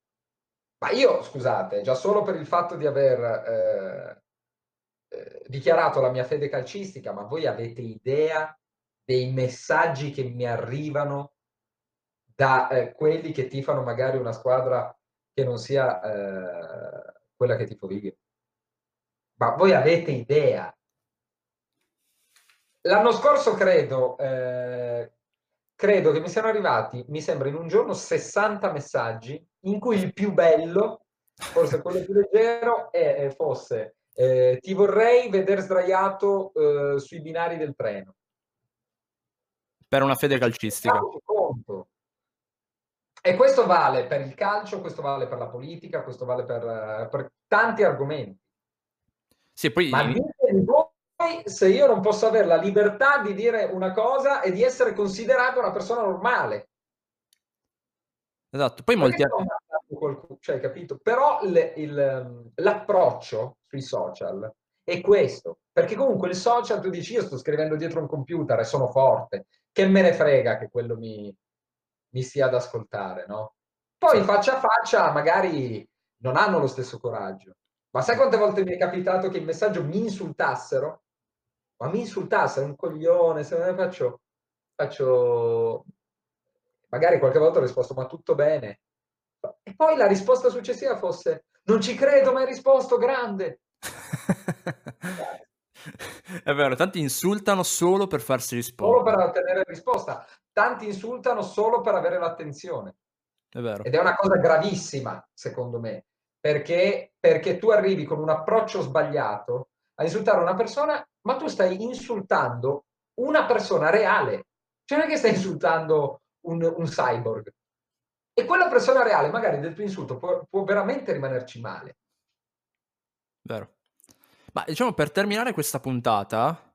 ma io, scusate, già solo per il fatto di aver eh, eh, dichiarato la mia fede calcistica, ma voi avete idea dei messaggi che mi arrivano da eh, quelli che tifano magari una squadra che non sia eh, quella che tifo io? Ma voi avete idea? L'anno scorso credo eh, credo che mi siano arrivati, mi sembra, in un giorno 60 messaggi, in cui il più bello, forse quello più leggero, è, fosse eh, ti vorrei vedere sdraiato eh, sui binari del treno. Per una fede calcistica. E questo vale per il calcio, questo vale per la politica, questo vale per, per tanti argomenti. Sì, poi... Ma ditemi voi se io non posso avere la libertà di dire una cosa e di essere considerato una persona normale. Esatto, poi molti... Qualcuno, cioè, capito? Però il, il, l'approccio sui social è questo, perché comunque il social tu dici io sto scrivendo dietro un computer e sono forte, che me ne frega che quello mi, mi stia ad ascoltare, no? Poi sì. faccia a faccia magari non hanno lo stesso coraggio. Ma sai quante volte mi è capitato che il messaggio mi insultassero ma mi insultasse, è un coglione, se non faccio, faccio, magari qualche volta ho risposto, ma tutto bene. E poi la risposta successiva fosse, non ci credo, ma hai risposto, grande. è vero, tanti insultano solo per farsi rispondere. Solo per ottenere risposta. Tanti insultano solo per avere l'attenzione. È vero. Ed è una cosa gravissima, secondo me, perché, perché tu arrivi con un approccio sbagliato a insultare una persona, ma tu stai insultando una persona reale. Cioè non è che stai insultando un, un cyborg. E quella persona reale, magari del tuo insulto, può, può veramente rimanerci male. Vero. Ma diciamo per terminare questa puntata,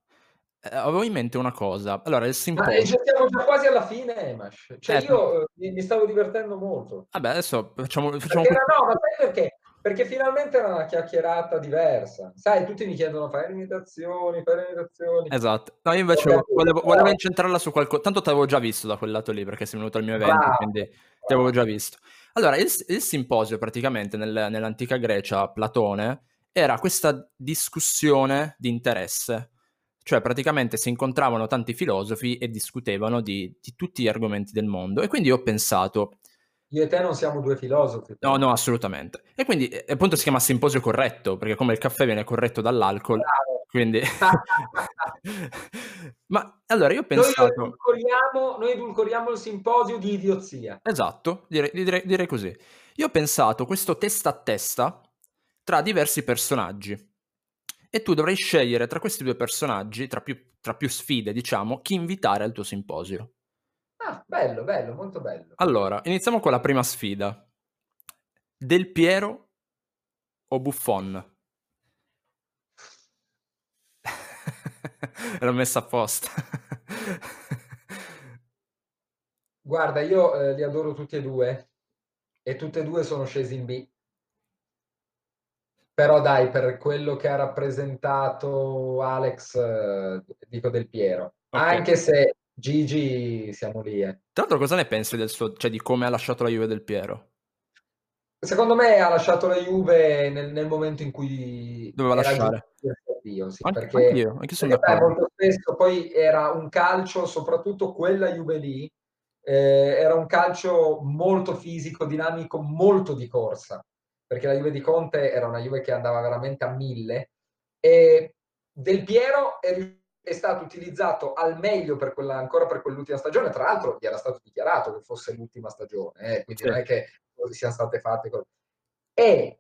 eh, avevo in mente una cosa. Allora, il Ma simposio... già siamo già quasi alla fine, Emash. Cioè Eh, io eh, mi, stavo divertendo molto. Vabbè, adesso facciamo... facciamo Perché no, ma sai perché? Perché finalmente era una chiacchierata diversa. Sai, tutti mi chiedono fai le imitazioni, fai le imitazioni. Esatto. No, io invece volevo, volevo incentrarla su qualcosa. Tanto ti avevo già visto da quel lato lì perché sei venuto al mio evento, Bravo, quindi ti avevo già visto. Allora, il, il simposio praticamente nel- nell'antica Grecia, Platone, era questa discussione di interesse. Cioè, praticamente si incontravano tanti filosofi e discutevano di, di tutti gli argomenti del mondo. E quindi ho pensato, Io e te non siamo due filosofi. no, no, assolutamente. E quindi, appunto, si chiama simposio corretto, perché come il caffè viene corretto dall'alcol. Quindi... Ma allora io ho Noi pensato... edulcoriamo, noi edulcoriamo il simposio di idiozia. Esatto, direi, direi- direi così. Io ho pensato questo testa a testa tra diversi personaggi. E tu dovrai scegliere tra questi due personaggi, tra più, tra più sfide, diciamo, chi invitare al tuo simposio. Ah, bello, bello, molto bello. Allora, iniziamo con la prima sfida. Del Piero o Buffon? L'ho messa apposta. Guarda, io eh, li adoro tutti e due e tutti e due sono scesi in B. Però dai, per quello che ha rappresentato Alex, eh, dico del Piero. Ok. Anche se Gigi siamo lì. eh. Tra l'altro, cosa ne pensi del suo, cioè di come ha lasciato la Juve del Piero? Secondo me ha lasciato la Juve nel, nel momento in cui Doveva lasciare. giusto addio, sì, Anche- perché, anch'io, anch'io sono perché d'accordo. molto spesso poi era un calcio, soprattutto quella Juve lì, eh, era un calcio molto fisico, dinamico, molto di corsa, perché la Juve di Conte era una Juve che andava veramente a mille e Del Piero è, è stato utilizzato al meglio per quella, ancora per quell'ultima stagione, tra l'altro gli era stato dichiarato che fosse l'ultima stagione, eh, quindi Sì. non è che siano state fatte cose. E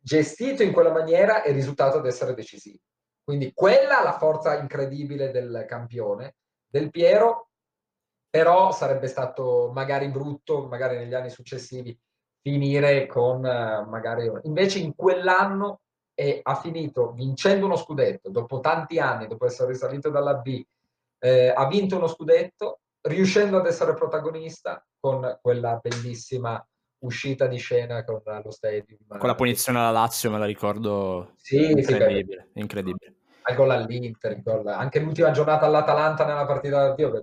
gestito in quella maniera è risultato ad essere decisivo. Quindi quella la forza incredibile del campione. Del Piero però sarebbe stato magari brutto, magari negli anni successivi, finire con eh, magari... Invece in quell'anno eh, ha finito vincendo uno scudetto, dopo tanti anni, dopo essere risalito dalla B, eh, ha vinto uno scudetto, riuscendo ad essere protagonista con quella bellissima uscita di scena con lo stadium. Con la punizione alla Lazio me la ricordo Sì, sì, incredibile, incredibile. al gol all'Inter, gol- anche l'ultima giornata all'Atalanta nella partita d'addio è.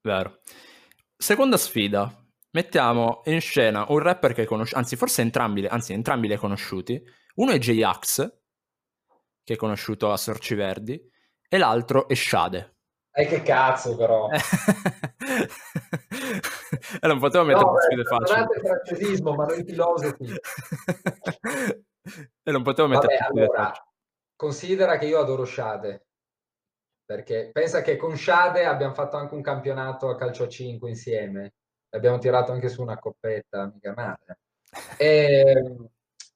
Vero. Seconda sfida. Mettiamo in scena un rapper che conosci, anzi forse entrambi, anzi entrambi li hai conosciuti. Uno è J-Ax, che è conosciuto a Sorci Verdi, e l'altro è Shade. E che cazzo però. e non potevo mettere No, più sfide beh, facili. perdonate il francesismo, ma noi filosofi. e non potevo mettere Vabbè, allora, facili. considera che io adoro Shade, perché pensa che con Shade abbiamo fatto anche un campionato a calcio a 5 insieme, abbiamo tirato anche su una coppetta, mica male. E,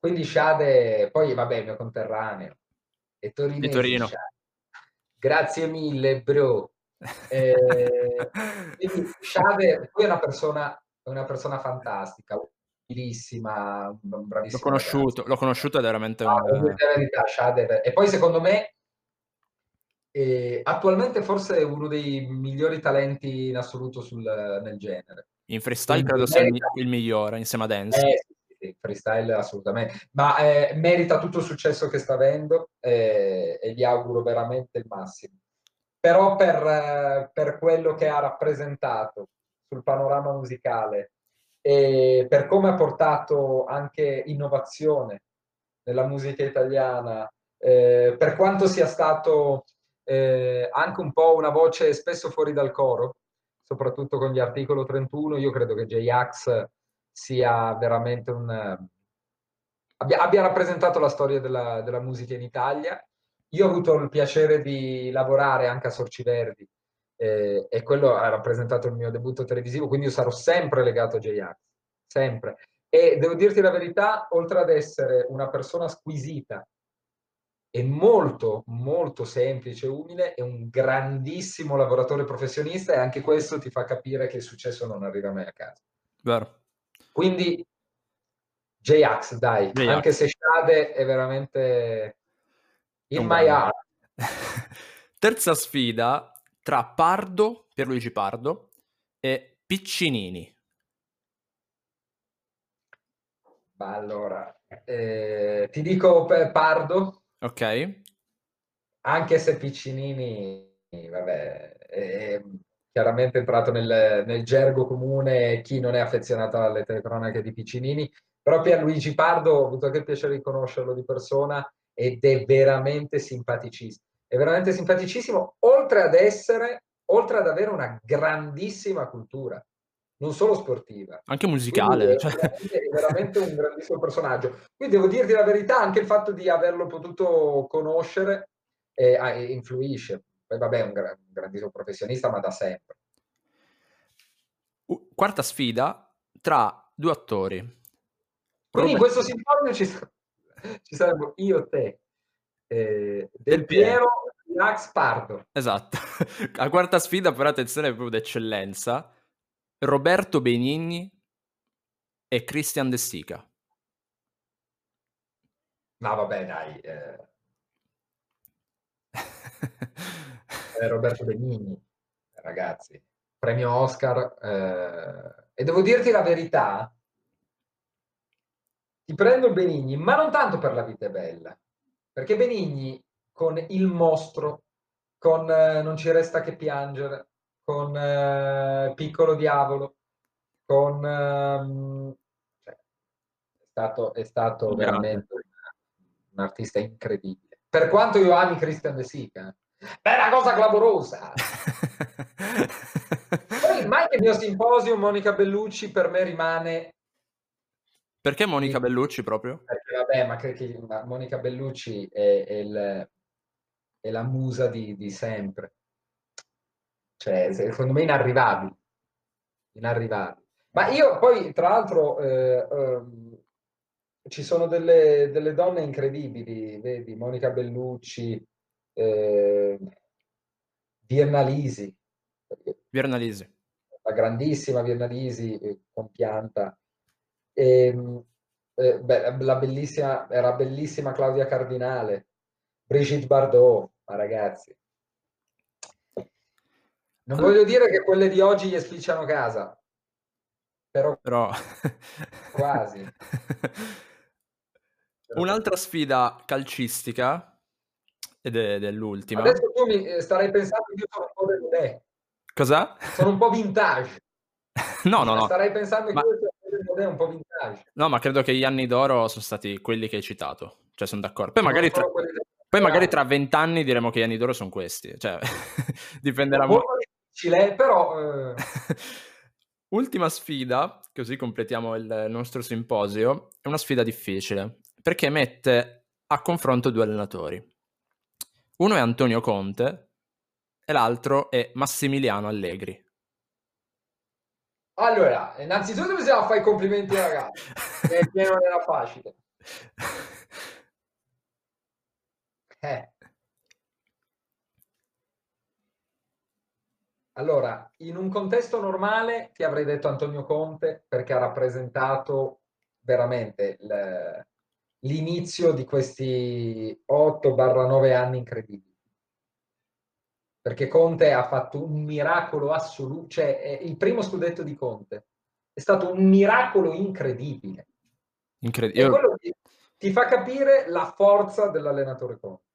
quindi Shade, poi vabbè, il mio conterraneo, e Torinese Di Torino. Shade. Grazie mille, bro. Eh, quindi Shade è una persona, una persona fantastica, utilissima, un L'ho conosciuto, l'ho conosciuto ed è veramente. No, un... la verità, Shade E poi secondo me eh, attualmente forse è uno dei migliori talenti in assoluto sul- nel genere. In freestyle credo sia il, migliore insieme a Dance. Eh, sì, freestyle assolutamente, ma eh, merita tutto il successo che sta avendo eh, e gli auguro veramente il massimo. Però per, eh, per quello che ha rappresentato sul panorama musicale e per come ha portato anche innovazione nella musica italiana, eh, per quanto sia stato eh, anche un po' una voce spesso fuori dal coro, soprattutto con gli articolo 31, io credo che J-Ax sia veramente un... abbia, abbia rappresentato la storia della, della musica in Italia. Io ho avuto il piacere di lavorare anche a Sorci Verdi eh, e quello ha rappresentato il mio debutto televisivo, quindi io sarò sempre legato a J-Ax, sempre. E devo dirti la verità, oltre ad essere una persona squisita è molto, molto semplice, umile, è un grandissimo lavoratore professionista e anche questo ti fa capire che il successo non arriva mai a casa. Vero. Quindi J-Ax, dai, J-Ax. anche se Shade è veramente in my heart. Terza sfida tra Pardo, Pierluigi Pardo, e Piccinini. Allora, eh, ti dico per Pardo, Ok? anche se Piccinini, vabbè, è chiaramente entrato nel, nel gergo comune chi non è affezionato alle telecronache di Piccinini, però Pierluigi Pardo ho avuto anche il piacere di conoscerlo di persona ed è veramente simpaticissimo. È veramente simpaticissimo, oltre ad essere, oltre ad avere una grandissima cultura, non solo sportiva. Anche musicale. è cioè. veramente, è veramente un grandissimo personaggio. Quindi devo dirti la verità, anche il fatto di averlo potuto conoscere eh, ah, eh, influisce. Poi vabbè, è un, gra- un grandissimo professionista, ma da sempre. Quarta sfida tra due attori. Quindi in Robert- questo simposio ci, sa- ci saremmo io, te, eh, Del Piero. Piero, Max Pardo. Esatto. La quarta sfida, però, attenzione, è proprio d'eccellenza. Roberto Benigni e Christian De Sica. No, vabbè, dai. eh, Roberto Benigni, ragazzi, premio Oscar. eh, e devo dirti la verità, ti prendo Benigni, ma non tanto per La vita è bella, perché Benigni con Il mostro, con eh, Non ci resta che piangere, con eh, Piccolo diavolo, con... ehm, cioè, è stato, è stato veramente un, un artista incredibile. Per quanto io ami Christian De Sica, è una cosa clamorosa. Poi mai che il mio simposio Monica Bellucci per me rimane Perché Monica Bellucci proprio? perché vabbè, ma che ma Monica Bellucci è, è il- è la musa di, di sempre. Cioè, se- secondo me inarrivabili. Inarrivabili. Ma io poi, tra l'altro, eh, ehm, ci sono delle, delle donne incredibili, vedi, Monica Bellucci, eh, Virnalisi, Viernalisi. la grandissima Virnalisi, eh, compianta, Ehm, eh, beh, la bellissima, era bellissima Claudia Cardinale, Brigitte Bardot, ma ragazzi. Non voglio dire che quelle di oggi gli spicciano casa, però Però... Quasi. Un'altra sfida calcistica, ed è dell'ultima. adesso tu mi eh, starei pensando che io sono un po' del Modè, Cos'è? sono un po' vintage. No, no, no. Starei pensando Ma- che io sono un po' un po' vintage. No, ma credo che gli anni d'oro sono stati quelli che hai citato. Cioè, sono d'accordo. Poi magari tra, poi magari tra vent'anni diremo che gli anni d'oro sono questi. Cioè, dipenderà È molto. molto difficile, però eh, Ultima sfida, così completiamo il nostro simposio, è una sfida difficile, perché mette a confronto due allenatori. Uno è Antonio Conte e l'altro è Massimiliano Allegri. Allora, innanzitutto bisogna fare i complimenti ai ragazzi, perché non era facile. Eh. Allora, in un contesto normale ti avrei detto Antonio Conte perché ha rappresentato veramente il- l'inizio di questi 8-9 anni incredibili. Perché Conte ha fatto un miracolo assoluto, cioè è il primo scudetto di Conte è stato un miracolo incredibile. E Incredibile. quello ti, ti fa capire la forza dell'allenatore Conte.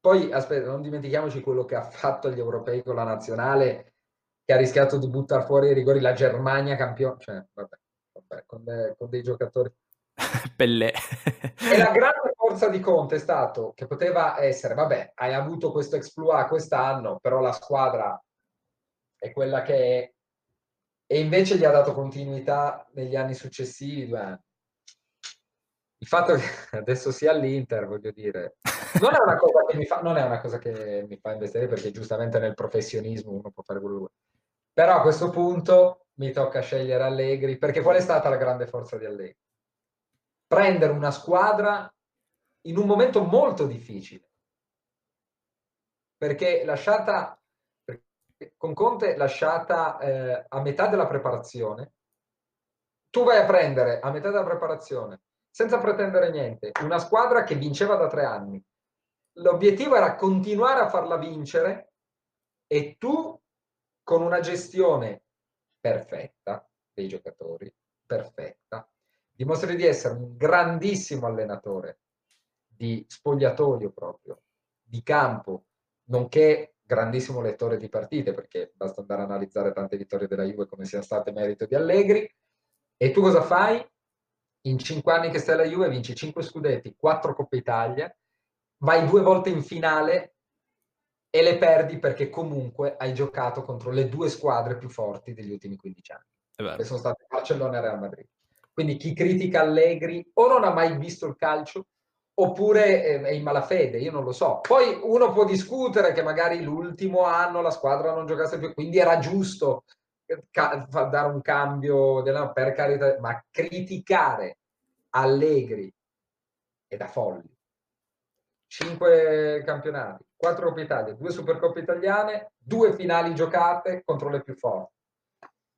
Poi, aspetta, non dimentichiamoci quello che ha fatto agli europei con la nazionale, che ha rischiato di buttare fuori i rigori la Germania campione. Cioè, vabbè, vabbè, con, de- con dei giocatori. Pellè. E la grande forza di Conte è stato che poteva essere, vabbè, hai avuto questo exploit quest'anno, però la squadra è quella che è, e invece gli ha dato continuità negli anni successivi, due anni. Il fatto che adesso sia all'Inter, voglio dire, non è una cosa che mi fa, non è una cosa che mi fa investire perché giustamente nel professionismo uno può fare quello che vuole. Però a questo punto mi tocca scegliere Allegri, perché qual è stata la grande forza di Allegri? Prendere una squadra in un momento molto difficile, perché lasciata con Conte lasciata eh, a metà della preparazione, tu vai a prendere a metà della preparazione, senza pretendere niente, una squadra che vinceva da tre anni. L'obiettivo era continuare a farla vincere e tu con una gestione perfetta dei giocatori, perfetta, dimostri di essere un grandissimo allenatore di spogliatoio proprio, di campo, nonché grandissimo lettore di partite, perché basta andare a analizzare tante vittorie della Juve come siano state merito di Allegri. E tu cosa fai? In cinque anni che stai alla Juve vinci cinque scudetti, quattro Coppa Italia, vai due volte in finale e le perdi perché comunque hai giocato contro le due squadre più forti degli ultimi 15 anni, che sono state Barcellona e Real Madrid. Quindi chi critica Allegri o non ha mai visto il calcio oppure eh, è in malafede, io non lo so. Poi uno può discutere che magari l'ultimo anno la squadra non giocasse più, quindi era giusto eh, dare un cambio della, per carità, ma criticare Allegri è da folli. Cinque campionati, quattro Coppe Italia, due Supercoppe italiane, due finali giocate contro le più forti.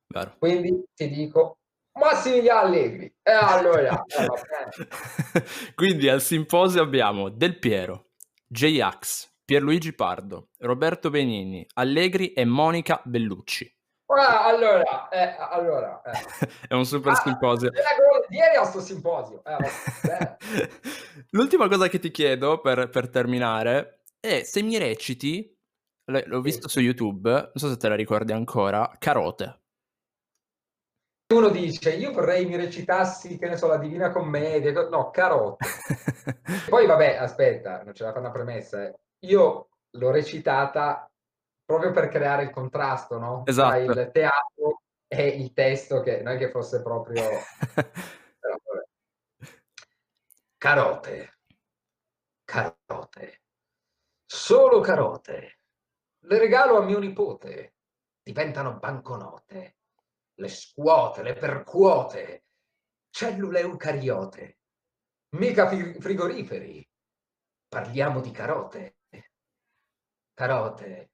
Vero. Quindi ti dico, Massimiliano Allegri. E allora, eh, Quindi al simposio abbiamo Del Piero, J-Ax, Pierluigi Pardo, Roberto Benini, Allegri e Monica Bellucci. Ah, allora, eh, allora eh. è un super ah, simposio. Ieri a sto simposio. Eh, L'ultima cosa che ti chiedo per, per, terminare è se mi reciti, l'ho visto sì. su YouTube, non so se te la ricordi ancora, Carote uno dice io vorrei mi recitassi che ne so la Divina Commedia no carote poi vabbè aspetta non ce la fa una premessa eh. io l'ho recitata proprio per creare il contrasto no? esatto. tra il teatro e il testo che non è che fosse proprio Però, carote. Carote. Solo carote. Le regalo a mio nipote. Diventano banconote le scuote, le percuote, cellule eucariote, mica frigoriferi. Parliamo di carote. Carote,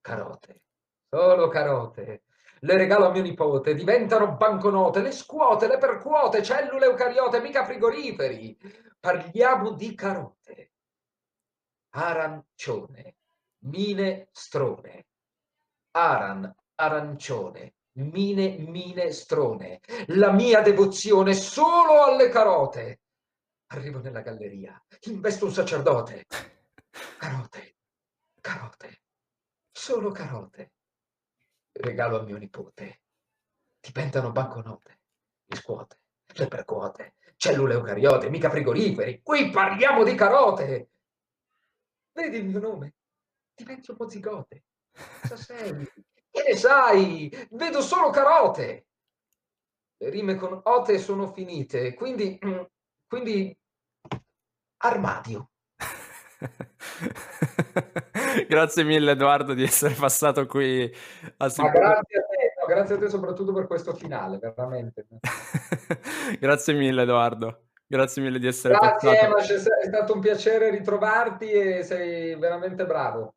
carote, solo carote. Le regalo a mio nipote, diventano banconote, le scuote, le percuote, cellule eucariote, mica frigoriferi. Parliamo di carote. Arancione, minestrone. Aran, arancione, mine minestrone, la mia devozione solo alle carote. Arrivo nella galleria, investo un sacerdote. Carote, carote, solo carote. Regalo a mio nipote. Diventano banconote, le scuote, le percuote, cellule eucariote, mica frigoriferi. Qui parliamo di carote. Vedi il mio nome? Diventi un mozzigote. Cosa sei? Che ne sai? Vedo solo carote. Le rime con ote sono finite, quindi, quindi armadio. grazie mille Edoardo di essere passato qui a Ma grazie a te, no, grazie a te soprattutto per questo finale, veramente. grazie mille Edoardo. Grazie mille di essere Grazie, passato. Grazie, è stato un piacere ritrovarti e sei veramente bravo.